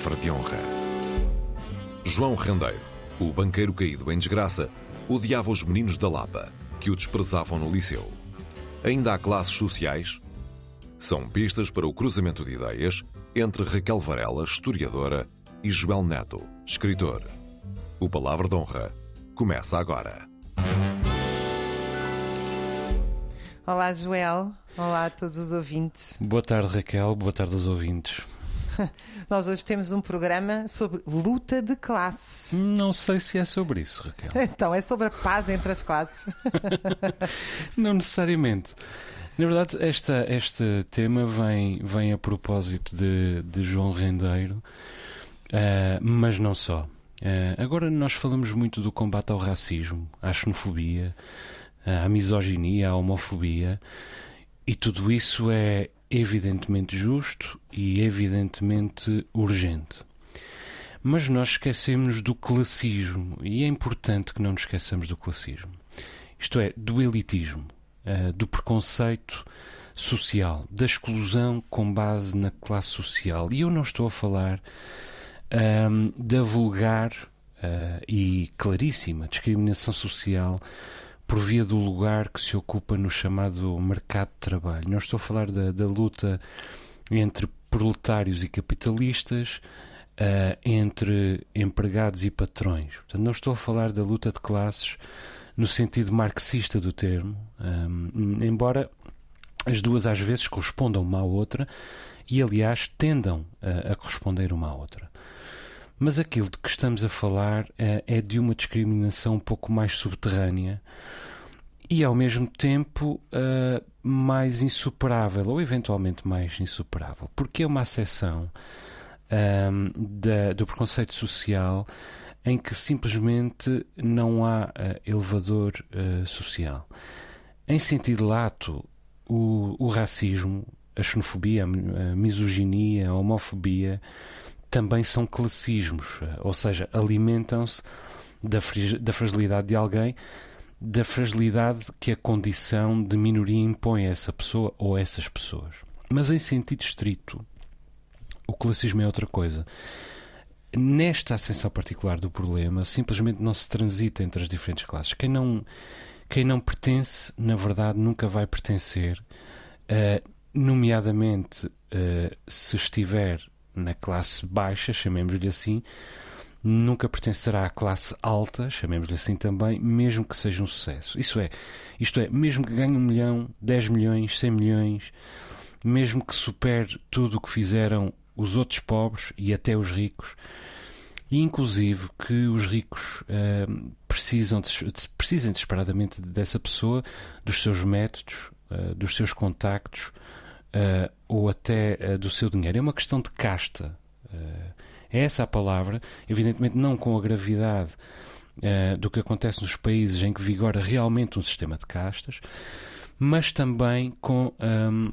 palavra de honra. João Rendeiro, o banqueiro caído em desgraça, odiava os meninos da Lapa, que o desprezavam no liceu. Ainda há classes sociais? São pistas para o cruzamento de ideias entre Raquel Varela, historiadora, e Joel Neto, escritor. O Palavra de Honra começa agora. Olá, Joel. Olá a todos os ouvintes. Boa tarde, Raquel. Boa tarde aos ouvintes. Nós hoje temos um programa sobre luta de classes. Não sei se é sobre isso, Raquel. Então, é sobre a paz entre as classes. Não necessariamente. Na verdade, esta, este tema vem, vem a propósito de, de João Rendeiro, uh, mas não só. Uh, agora nós falamos muito do combate ao racismo, à xenofobia, à misoginia, à homofobia, e tudo isso é evidentemente justo e evidentemente urgente. Mas nós esquecemos do classismo, e é importante que não nos esqueçamos do classismo. Isto é, do elitismo, eh, do preconceito social, da exclusão com base na classe social. E eu não estou a falar um, ehm, da vulgar uh, e claríssima discriminação social por via do lugar que se ocupa no chamado mercado de trabalho. Não estou a falar da, da luta entre proletários e capitalistas, uh, entre empregados e patrões. Portanto, não estou a falar da luta de classes no sentido marxista do termo, um, eh, embora as duas às vezes correspondam uma à outra e, aliás, tendam a, a corresponder uma à outra. Mas aquilo de que estamos a falar é, é de uma discriminação um pouco mais subterrânea e, ao mesmo tempo, uh, mais insuperável, ou eventualmente mais insuperável, porque é uma acessão um, da, do preconceito social em que simplesmente não há uh, elevador uh, social. Em sentido lato, o, o racismo, a xenofobia, a misoginia, a homofobia também são classismos, eh, ou seja, alimentam-se da, da fragilidade de alguém, da fragilidade que a condição de minoria impõe a essa pessoa ou a essas pessoas. Mas em sentido estrito, o classismo é outra coisa. Nesta ascensão particular do problema, simplesmente não se transita entre as diferentes classes. Quem não, quem não pertence, na verdade, nunca vai pertencer, uh, nomeadamente uh, se estiver na classe baixa, chamemos-lhe assim, nunca pertencerá à classe alta, chamemos-lhe assim também, mesmo que seja um sucesso. Isso é, isto é, mesmo que ganhe um milhão, 10 milhões, 100 milhões, mesmo que supere tudo o que fizeram os outros pobres e até os ricos, e inclusive que os ricos uh, precisam, precisem desesperadamente dessa pessoa, dos seus métodos, uh, dos seus contactos, uh, ou até uh, do seu dinheiro. É uma questão de casta. Uh, é essa a palavra, evidentemente não com a gravidade do que acontece nos países em que vigora realmente um sistema de castas, mas também com um,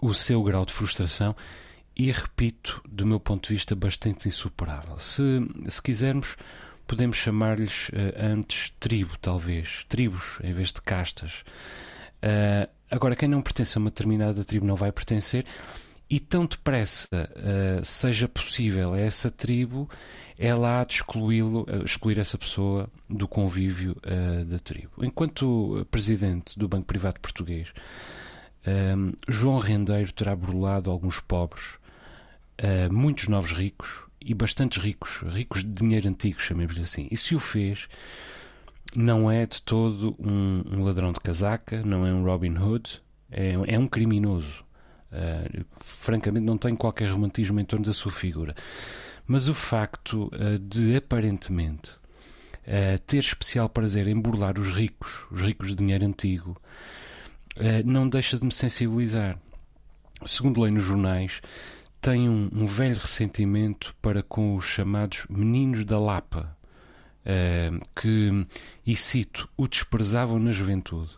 o seu grau de frustração e, repito, do meu ponto de vista, bastante insuperável. Se, se quisermos, podemos chamar-lhes antes tribo, talvez, tribos em vez de castas. Uh, Agora, quem não pertence a uma determinada tribo não vai pertencer, e tão depressa uh, seja possível a essa tribo, ela há de excluí-lo, uh, excluir essa pessoa do convívio uh, da tribo. Enquanto presidente do Banco Privado Português, João Rendeiro terá burlado alguns pobres, muitos novos ricos e bastantes ricos, ricos de dinheiro antigo, chamemos-lhe assim. E se o fez, não é de todo um, um, ladrão de casaca, não é um Robin Hood, é, é um criminoso. Uh, francamente, não tenho qualquer romantismo em torno da sua figura. Mas o facto uh, de aparentemente uh, ter especial prazer em burlar os ricos, os ricos de dinheiro antigo, não deixa de me sensibilizar. Segundo lei nos jornais, tem um, um velho ressentimento para com os chamados meninos da Lapa que, e cito, o desprezavam na juventude.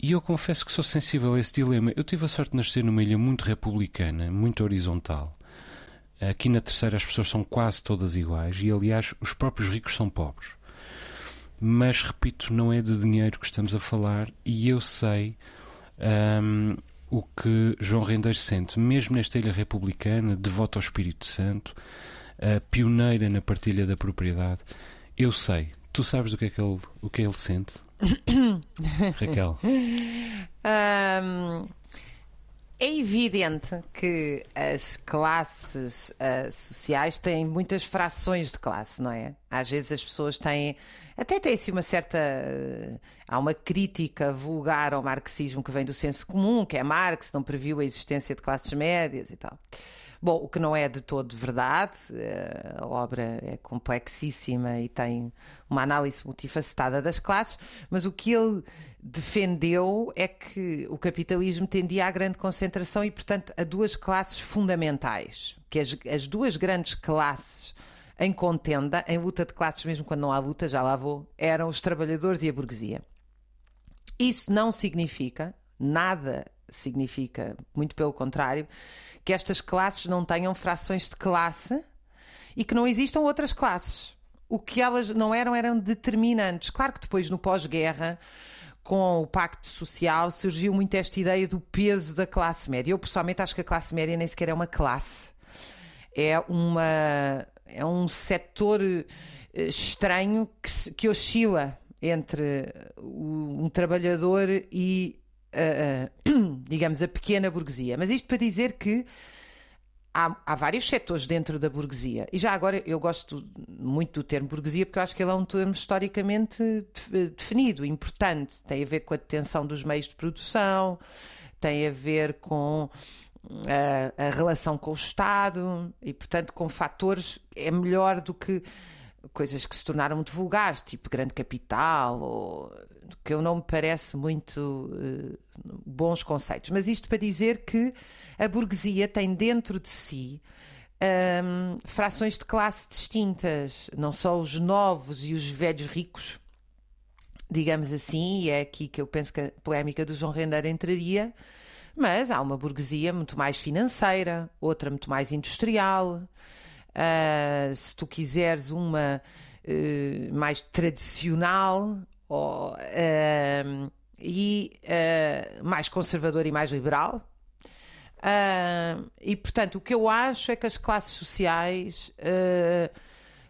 E eu confesso que sou sensível a esse dilema. Eu tive a sorte de nascer numa ilha muito republicana, muito horizontal. Aqui na terceira as pessoas são quase todas iguais e, aliás, os próprios ricos são pobres. Mas, repito, não é de dinheiro que estamos a falar e eu sei um, o que João Rendeiro sente, mesmo nesta ilha republicana, devota ao Espírito Santo, uh, pioneira na partilha da propriedade. Eu sei. Tu sabes do que é que ele, o que ele sente? Raquel. Um, é evidente que as classes uh, sociais têm muitas frações de classe, não é? Às vezes as pessoas têm. Até tem-se uma certa. Uh, há uma crítica vulgar ao marxismo que vem do senso comum, que é Marx, não previu a existência de classes médias e tal. Bom, o que não é de todo verdade, eh, a obra é complexíssima e tem uma análise multifacetada das classes, mas o que ele defendeu é que o capitalismo tendia à grande concentração e, portanto, a duas classes fundamentais, que as, as duas grandes classes em contenda, em luta de classes, mesmo quando não há luta, já lá vou, eram os trabalhadores e a burguesia. Isso não significa, nada significa, muito pelo contrário, que estas classes não tenham frações de classe e que não existam outras classes. O que elas não eram eram determinantes. Claro que depois, no pós-guerra, com o pacto social, surgiu muito esta ideia do peso da classe média. Eu, pessoalmente, acho que a classe média nem sequer é uma classe. É, uma, é um setor eh, estranho que, que oscila entre um trabalhador e uh, digamos, a pequena burguesia. Mas isto para dizer que há, há, vários setores dentro da burguesia. E já agora eu gosto muito do termo burguesia porque eu acho que ele é um termo historicamente definido, importante. Tem a ver com a detenção dos meios de produção, tem a ver com a, a relação com o Estado e, portanto, com fatores. É melhor do que coisas que se tornaram muito vulgares, tipo grande capital ou que eu não me parece muito uh, bons conceitos. Mas isto para dizer que a burguesia tem dentro de si um, frações de classe distintas, não só os novos e os velhos ricos, digamos assim, e é aqui que eu penso que a polémica do João Rendeiro entraria, mas há uma burguesia muito mais financeira, outra muito mais industrial. Uh, se tu quiseres uma uh, mais tradicional, ou, uh, e uh, mais conservador e mais liberal. Uh, e portanto, o que eu acho é que as classes sociais.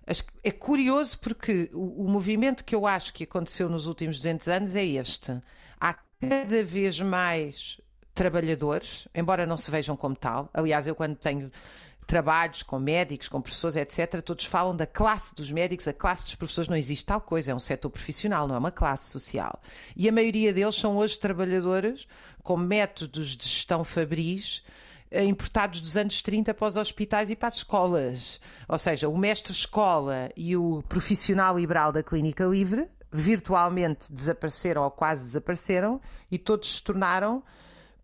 As, é curioso porque o, o movimento que eu acho que aconteceu nos últimos 200 anos é este. Há cada vez mais trabalhadores, embora não se vejam como tal. Aliás, eu quando tenho trabalhos com médicos, com professores, etc., todos falam da classe dos médicos, a classe dos professores não existe tal coisa, é um setor profissional, não é uma classe social. E a maioria deles são hoje trabalhadores com métodos de gestão fabris eh, importados dos anos 30 para os hospitais e para as escolas. Ou seja, o mestre-escola e o profissional liberal da Clínica Livre virtualmente desapareceram ou quase desapareceram e todos se tornaram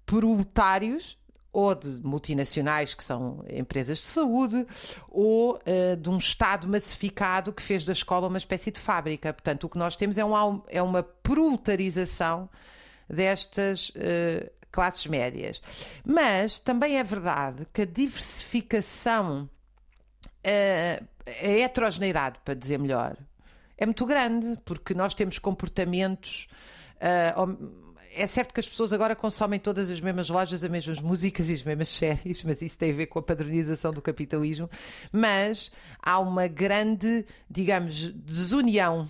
proletários ou de multinacionais que são empresas de saúde, ou uh, de um Estado massificado que fez da escola uma espécie de fábrica. Portanto, o que nós temos é, um, é uma proletarização destas uh, classes médias. Mas também é verdade que a diversificação, uh, a heterogeneidade, para dizer melhor, é muito grande, porque nós temos comportamentos. Uh, é certo que as pessoas agora consomem todas as mesmas lojas, as mesmas músicas e as mesmas séries, mas isso tem a ver com a padronização do capitalismo. Mas há uma grande, digamos, desunião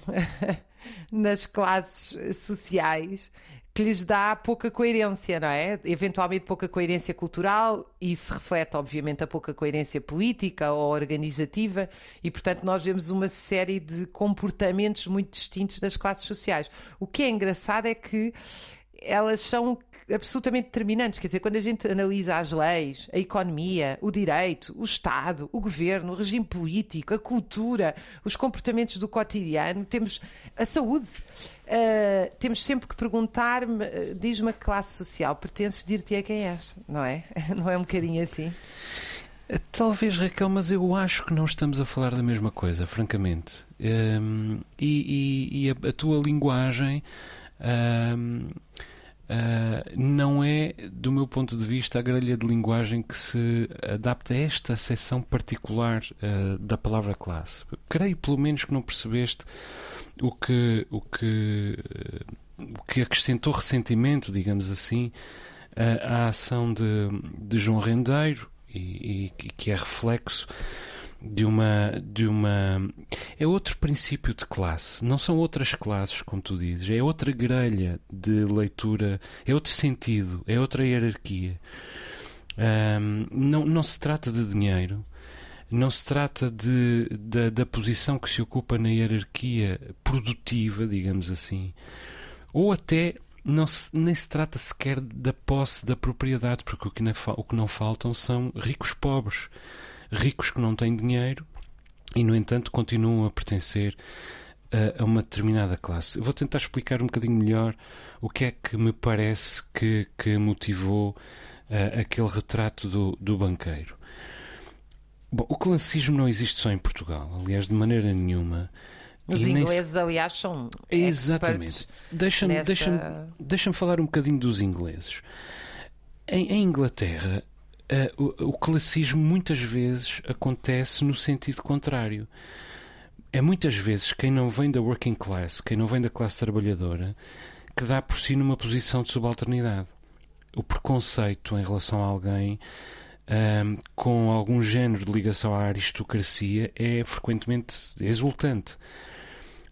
nas classes sociais que lhes dá pouca coerência, não é? Eventualmente pouca coerência cultural, e isso reflete, obviamente, a pouca coerência política ou organizativa, e portanto nós vemos uma série de comportamentos muito distintos das classes sociais. O que é engraçado é que elas são absolutamente determinantes. Quer dizer, quando a gente analisa as leis, a economia, o direito, o Estado, o governo, o regime político, a cultura, os comportamentos do cotidiano, temos a saúde. Uh, temos sempre que perguntar, uh, diz-me a classe social, pertences, dir-te a quem és, não é? Não é um bocadinho assim? Talvez, Raquel, mas eu acho que não estamos a falar da mesma coisa, francamente. Um, e, e, e a, a, tua linguagem. Um, Uh, não é, do meu ponto de vista, a grelha de linguagem que se adapta a esta seção particular uh, da palavra classe. Creio, pelo menos, que não percebeste o que, o que, uh, o que acrescentou ressentimento, digamos assim, a ação de, de João Rendeiro e, e que é reflexo de uma de uma é outro princípio de classe. Não são outras classes como tu dizes. É outra grelha de leitura é outro sentido é outra hierarquia. Um, não não se trata de dinheiro não se trata de, de, da posição que se ocupa na hierarquia produtiva digamos assim ou até não se, nem se trata sequer da posse da propriedade porque o que, o que não faltam são ricos pobres ricos que não têm dinheiro e, no entanto, continuam a pertencer a, a uma determinada classe. vou tentar explicar um bocadinho melhor o que é que me parece que, que motivou uh, aquele retrato do, do banqueiro. Bom, o classicismo não existe só em Portugal, aliás, de maneira nenhuma. Os ingleses, se... aliás, são. Exatamente. Deixa-me nessa... deixa deixa falar um bocadinho dos ingleses. Em, em Inglaterra, uh, o, o classismo muitas vezes acontece no sentido contrário. É muitas vezes quem não vem da working class, quem não vem da classe trabalhadora, que dá por si numa posição de subalternidade. O preconceito em relação a alguém um, ehm, com algum género de ligação à aristocracia é frequentemente exultante.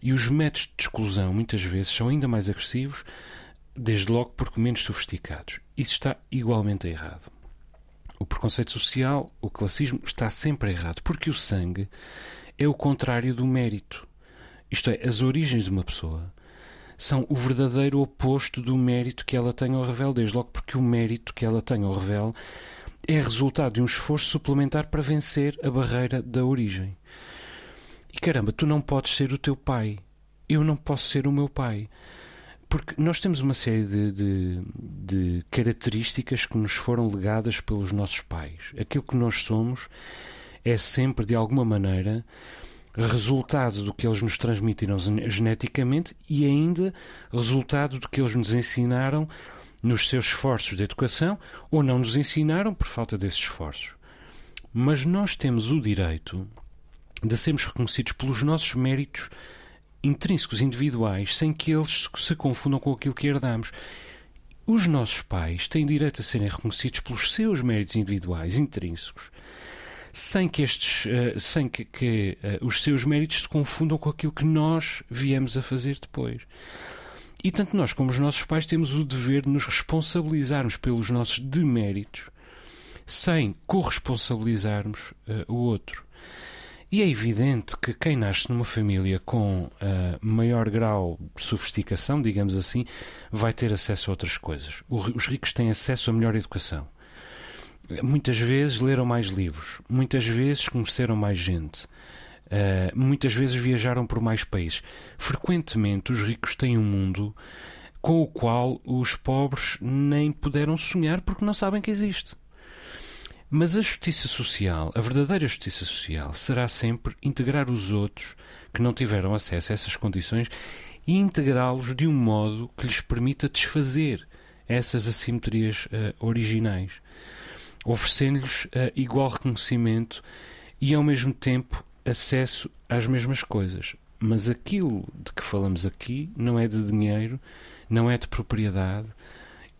E os métodos de exclusão, muitas vezes, são ainda mais agressivos, desde logo porque menos sofisticados. Isso está igualmente errado. O preconceito social, o classismo, está sempre errado, porque o sangue é o contrário do mérito. Isto é, as origens de uma pessoa são o verdadeiro oposto do mérito que ela tem ao revel, desde logo porque o mérito que ela tem ao revel é resultado de um esforço suplementar para vencer a barreira da origem. E caramba, tu não podes ser o teu pai. Eu não posso ser o meu pai. Porque nós temos uma série de, de, de, características que nos foram legadas pelos nossos pais. Aquilo que nós somos é sempre, de alguma maneira, resultado do que eles nos transmitiram geneticamente e ainda resultado do que eles nos ensinaram nos seus esforços de educação ou não nos ensinaram por falta desses esforços. Mas nós temos o direito de sermos reconhecidos pelos nossos méritos intrínsecos, individuais, sem que eles se confundam com aquilo que herdamos. Os nossos pais têm direito a serem reconhecidos pelos seus méritos individuais, intrínsecos, sem que, estes, uh, sem que, que uh, os seus méritos se confundam com aquilo que nós viemos a fazer depois. E tanto nós como os nossos pais temos o dever de nos responsabilizarmos pelos nossos deméritos, sem corresponsabilizarmos uh, o outro. E é evidente que quem nasce numa família com uh, maior grau de sofisticação, digamos assim, vai ter acesso a outras coisas. Os ricos têm acesso a melhor educação. Muitas vezes leram mais livros, muitas vezes conheceram mais gente, uh, muitas vezes viajaram por mais países. Frequentemente, os ricos têm um mundo com o qual os pobres nem puderam sonhar porque não sabem que existe. Mas a justiça social, a verdadeira justiça social, será sempre integrar os outros que não tiveram acesso a essas condições e integrá-los de um modo que lhes permita desfazer essas assimetrias uh, originais, oferecendo-lhes uh, igual reconhecimento e, ao mesmo tempo, acesso às mesmas coisas. Mas aquilo de que falamos aqui não é de dinheiro, não é de propriedade,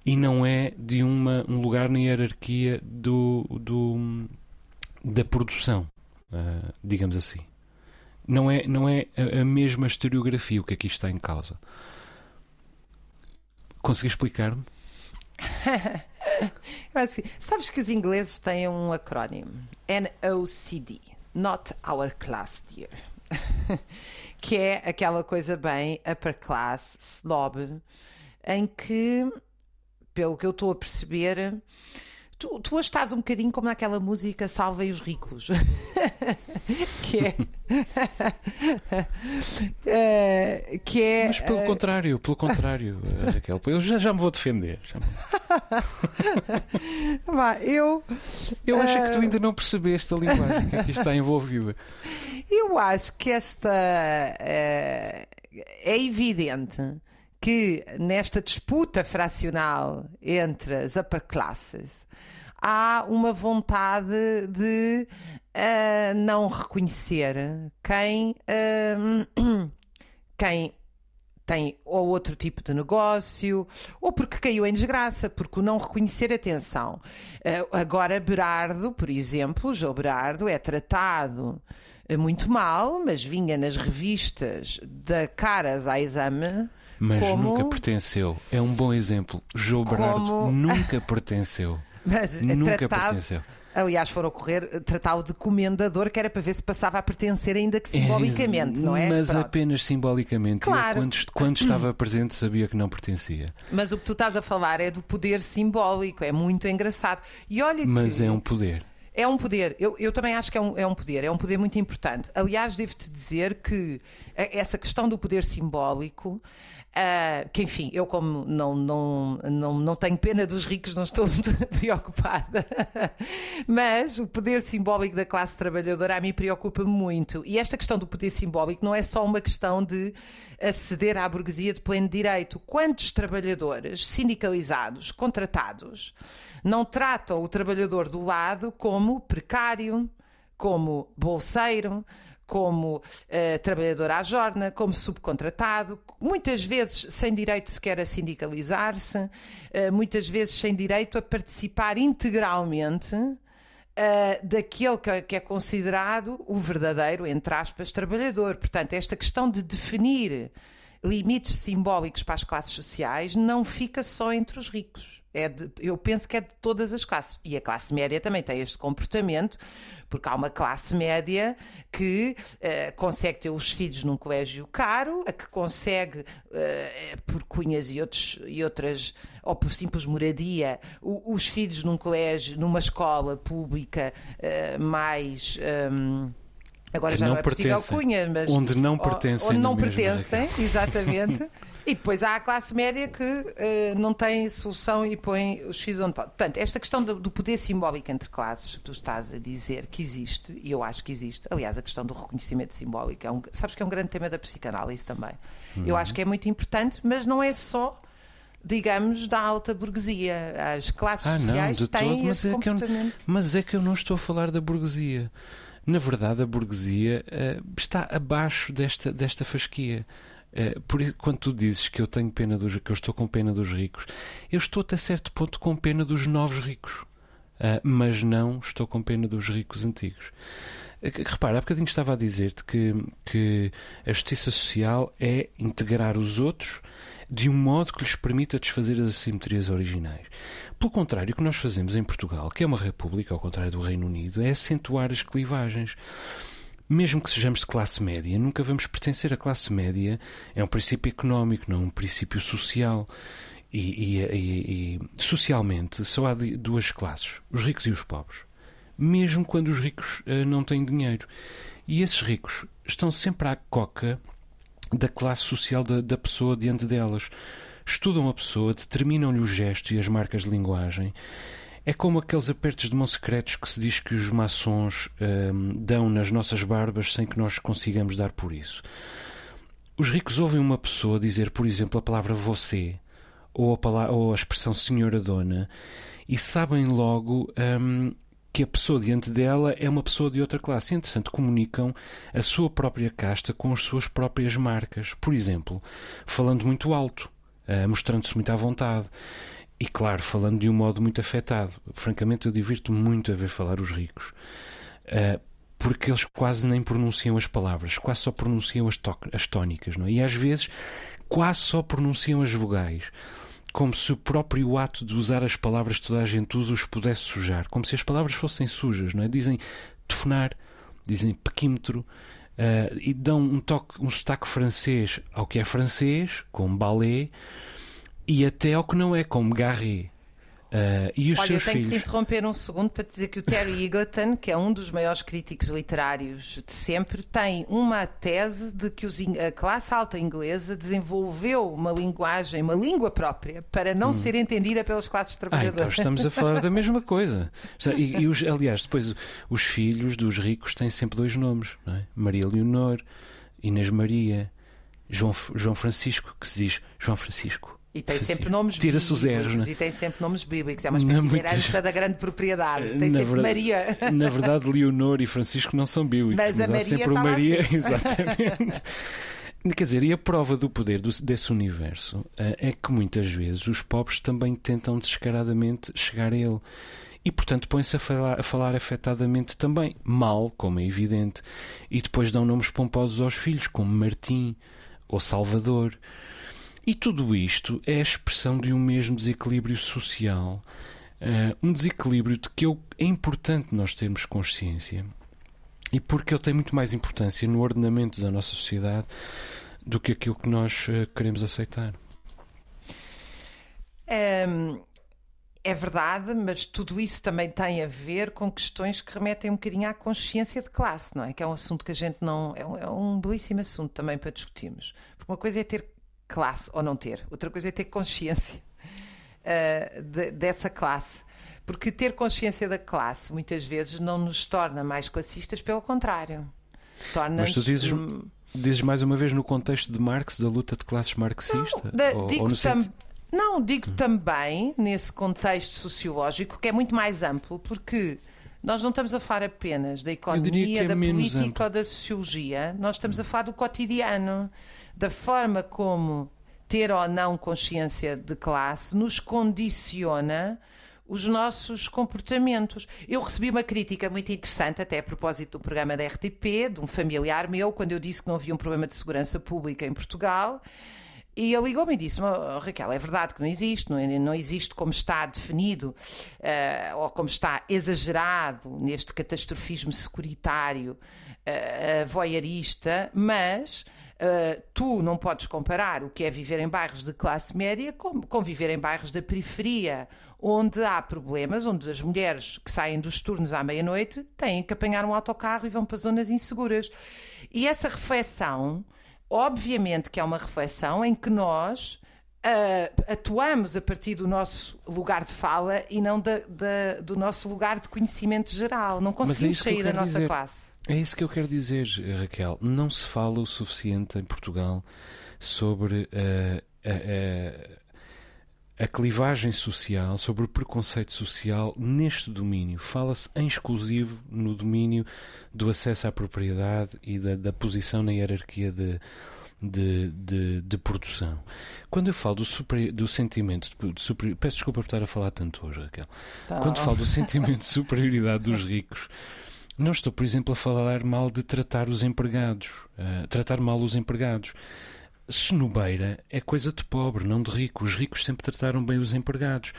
e não é de uma, um lugar na hierarquia do, do, da produção, uh, digamos assim. Não é, não é a, a, mesma historiografia o que aqui está em causa. Consegui explicar-me? Sabes que os ingleses têm um acrónimo: NOCD Not Our Class, Dear. que é aquela coisa bem upper class, snob, em que pelo que eu estou a perceber, tu, tu estás um bocadinho como naquela música Salvem os Ricos. que é. uh, que é. Mas pelo uh... contrário, pelo contrário, eh, Raquel, eu já, já me vou defender. Eu. Eu acho que tu ainda não percebeste a linguagem que aqui está envolvida. Eu acho que esta. é evidente que nesta disputa fracional entre as upper classes há uma vontade de uh, não reconhecer quem, uh, quem tem ou outro tipo de negócio, ou porque caiu em desgraça, porque o não reconhecer atenção. Uh, agora, Berardo, por exemplo, João Berardo é tratado eh, muito mal, mas vinha nas revistas da Caras a Exame. Mas como... nunca pertenceu. É um bom exemplo. João Como- nunca pertenceu. Mas é nunca tratado, pertenceu. Aliás, foram correr, tratá-lo de comendador, que era para ver se passava a pertencer, ainda que simbolicamente, É, não é? Mas Pronto. apenas simbolicamente. Claro. quando, quando estava presente, sabia que não pertencia. Mas o que tu estás a falar é do poder simbólico, é muito engraçado. E olha Mas que é um poder. É um poder, eu, eu também acho que é um, é um poder, é um poder muito importante. Aliás, devo-te dizer que eh, essa questão do poder simbólico. ah, que enfim, eu como não, não, não, não tenho pena dos ricos, não estou muito preocupada. Mas o poder simbólico da classe trabalhadora a mim preocupa-me muito. E esta questão do poder simbólico não é só uma questão de aceder à burguesia de pleno direito. Quantos trabalhadores sindicalizados, contratados, não tratam o trabalhador do lado como precário, como bolseiro, como eh, trabalhador à jorna, como subcontratado, muitas vezes sem direito sequer a sindicalizar-se, eh, muitas vezes sem direito a participar integralmente uh, daquele que, que é considerado o verdadeiro, entre aspas, trabalhador. Portanto, esta questão de definir limites simbólicos para as classes sociais não fica só entre os ricos. É de- eu penso que é de todas as classes. E a classe média também tem este comportamento, porque há uma classe média que eh, consegue ter os filhos num colégio caro, a que consegue, eh, por cunhas e, outros, e outras, ou por simples moradia, o- os filhos num colégio, numa escola pública eh, mais. ehm, Agora já não, não é possível cunha, mas Onde não o- pertencem Onde não pertencem, exatamente. e depois há a classe média que eh, não tem solução e põe os X onde pode. Portanto, esta questão do, do poder simbólico entre classes, que tu estás a dizer que existe, e eu acho que existe. Aliás, a questão do reconhecimento simbólico, é um, sabes que é um grande tema da psicanálise também. Eu acho que é muito importante, mas não é só. Digamos, da alta burguesia. As classes Ah, não, sociais de têm todo, mas esse é, que eu, comportamento. mas é que eu não estou a falar da burguesia. Na verdade, a burguesia eh, está abaixo desta, desta fasquia. Eh, por quando tu dizes que eu tenho pena dos que eu estou com pena dos ricos, eu estou até certo ponto com pena dos novos ricos, Eh, mas não estou com pena dos ricos antigos. Repara, há bocadinho estava a dizer-te que, que a justiça social é integrar os outros de um modo que lhes permita desfazer as assimetrias originais. Pelo contrário, o que nós fazemos em Portugal, que é uma república, ao contrário do Reino Unido, é acentuar as clivagens. Mesmo que sejamos de classe média, nunca vamos pertencer à classe média. É um princípio económico, não um princípio social. E, e- e- e, socialmente só há duas classes, os ricos e os pobres. Mesmo quando os ricos eh, não têm dinheiro. E esses ricos estão sempre à coca da classe social da, da pessoa diante delas. Estudam a pessoa, determinam-lhe o gesto e as marcas de linguagem. É como aqueles apertos de mão secretos que se diz que os maçons hum, dão nas nossas barbas sem que nós consigamos dar por isso. Os ricos ouvem uma pessoa dizer, por exemplo, a palavra você ou a, pala- ou a expressão senhora dona e sabem logo hum, que a pessoa diante dela é uma pessoa de outra classe. Entretanto, comunicam a sua própria casta com as suas próprias marcas. Por exemplo, falando muito alto, eh, mostrando-se muito à vontade. E, claro, falando de um modo muito afetado. Francamente, eu divirto-me muito a ver falar os ricos. Eh, porque eles quase nem pronunciam as palavras, quase só pronunciam as, as tónicas, não é? E às vezes quase só pronunciam as vogais. Como se o próprio ato de usar as palavras que toda a gente usa os pudesse sujar. Como se as palavras fossem sujas, não é? Dizem telefonar, dizem pequímetro, eh, e dão um toque, um sotaque francês ao que é francês, como ballet, e até ao que não é, como garret. Eh, e os Olha, eu seus tenho que te filhos. interromper um segundo para te dizer que o Terry Egerton, que é um dos maiores críticos literários de sempre, tem uma tese de que os a classe alta inglesa desenvolveu uma linguagem, uma língua própria, para não ser entendida pelas classes Hum. Ah, trabalhadoras. então estamos a falar da mesma coisa. E, e os, aliás, depois os filhos dos ricos têm sempre dois nomes, é? Maria Leonor, Inês Maria, João, João Francisco, que se diz João Francisco. E tem sempre nomes Tira-se os bíblicos. erros, não é? E tem sempre nomes bíblicos. É uma espécie de herança da grande propriedade. Tem sempre verdade- Maria. Na verdade, Leonor e Francisco não são bíblicos, Mas a há Maria sempre o lá Maria, sempre. exatamente. Quer dizer, e a prova do poder desse universo uh, é que muitas vezes os pobres também tentam descaradamente chegar a ele. E, portanto, põem-se a falar, a falar afetadamente também, mal, como é evidente, e depois dão nomes pomposos aos filhos, como Martim ou Salvador. E tudo isto é a expressão de um mesmo desequilíbrio social, uh, um desequilíbrio de que eu, é importante nós termos consciência e porque ele tem muito mais importância no ordenamento da nossa sociedade do que aquilo que nós uh, queremos aceitar. É, é verdade, mas tudo isso também tem a ver com questões que remetem um bocadinho à consciência de classe, não é? Que é um assunto que a gente não. É um, é um belíssimo assunto também para discutirmos. Porque uma coisa é ter classe ou não ter, outra coisa é ter consciência uh, de, dessa classe. Porque ter consciência da classe muitas vezes não nos torna mais classistas, pelo contrário. Torna Mas tu dizes, um... dizes mais uma vez no contexto de Marx, da luta de classes marxista? Não, ou, digo ou não digo hum. também nesse contexto sociológico que é muito mais amplo, porque nós não estamos a falar apenas da economia, é da política amplo. ou da sociologia, nós estamos a falar do cotidiano, da forma como ter ou não consciência de classe nos condiciona os nossos comportamentos. Eu recebi uma crítica muito interessante, até a propósito do programa da RTP, de um familiar meu, quando eu disse que não havia um problema de segurança pública em Portugal. E ele ligou-me e disse: oh, Raquel, é verdade que não existe, não, é, não existe como está definido uh, ou como está exagerado neste catastrofismo securitário uh, voyeurista, mas Uh, tu não podes comparar o que é viver em bairros de classe média com, com viver em bairros da periferia, onde há problemas, onde as mulheres que saem dos turnos à meia-noite têm que apanhar um autocarro e vão para zonas inseguras. E essa reflexão, obviamente que é uma reflexão em que nós uh, atuamos a partir do nosso lugar de fala e não da, da, do nosso lugar de conhecimento geral. Não é conseguimos é sair da nossa dizer. classe. É isso que eu quero dizer, Raquel. Não se fala o suficiente em Portugal sobre uh, a, a, a, clivagem social, sobre o preconceito social neste domínio. Fala-se em exclusivo no domínio do acesso à propriedade e da, da posição na hierarquia de, de, de, de, produção. Quando eu falo do, super, do sentimento de, de peço desculpa por estar a falar tanto hoje, Raquel. Tá. Quando falo do sentimento de superioridade dos ricos não estou, por exemplo, a falar mal de tratar os empregados, uh, tratar mal os empregados. Senobeira é coisa de pobre, não de rico. Os ricos sempre trataram bem os empregados.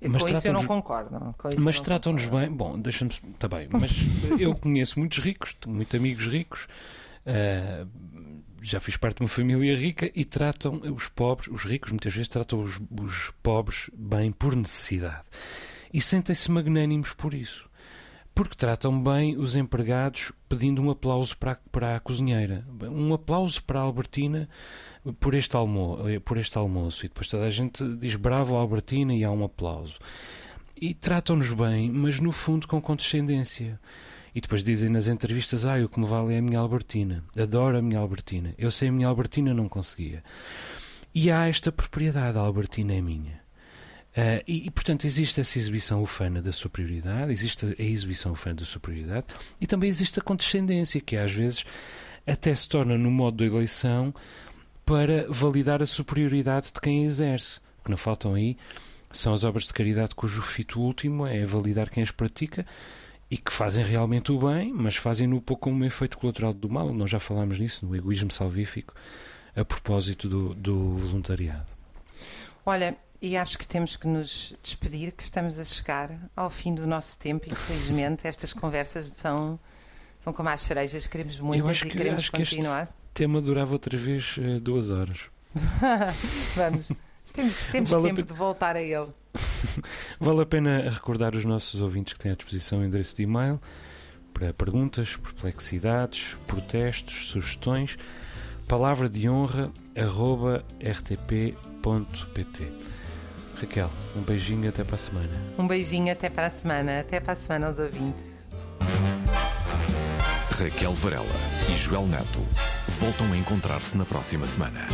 Mas com isso eu não concordo. Mas tratam-nos bem. Bom, deixa-me. Está bem. Mas eu conheço muitos ricos, tenho muitos amigos ricos. Uh, já fiz parte de uma família rica e tratam os pobres, os ricos, muitas vezes tratam os, os pobres bem por necessidade. E sentem-se magnânimos por isso porque tratam bem os empregados pedindo um aplauso para, para a cozinheira. Um aplauso para a Albertina por este, almo por este almoço. E depois toda a gente diz bravo Albertina e há um aplauso. E tratam-nos bem, mas no fundo com condescendência. E depois dizem nas entrevistas: Ah, o que me vale é a minha Albertina. Adoro a minha Albertina. Eu sei a minha Albertina, não conseguia. E há esta propriedade: a Albertina é minha. Uh, e, e, portanto, existe essa exibição ufana da superioridade, existe a exibição ufana da superioridade e também existe a condescendência, que às vezes até se torna no modo da eleição para validar a superioridade de quem exerce. O que não faltam aí são as obras de caridade cujo fito último é validar quem as pratica e que fazem realmente o bem, mas fazem-no um pouco como um efeito colateral do mal. Nós já falámos nisso, no egoísmo salvífico, a propósito do, do voluntariado. Olha, e acho que temos que nos despedir, que estamos a chegar ao fim do nosso tempo. Infelizmente, estas conversas são, são como as cerejas, queremos muitas e queremos continuar. Que este tema durava outra vez uh, duas horas. Vamos. Temos, temos vale tempo de voltar a ele. vale a pena recordar os nossos ouvintes que têm à disposição o endereço de e-mail para perguntas, perplexidades, protestos, sugestões. Palavra de honra arroba rtp.pt Raquel, um beijinho até para a semana. Um beijinho até para a semana. Até para a semana aos ouvintes. Raquel Varela e Joel Neto voltam a encontrar-se na próxima semana.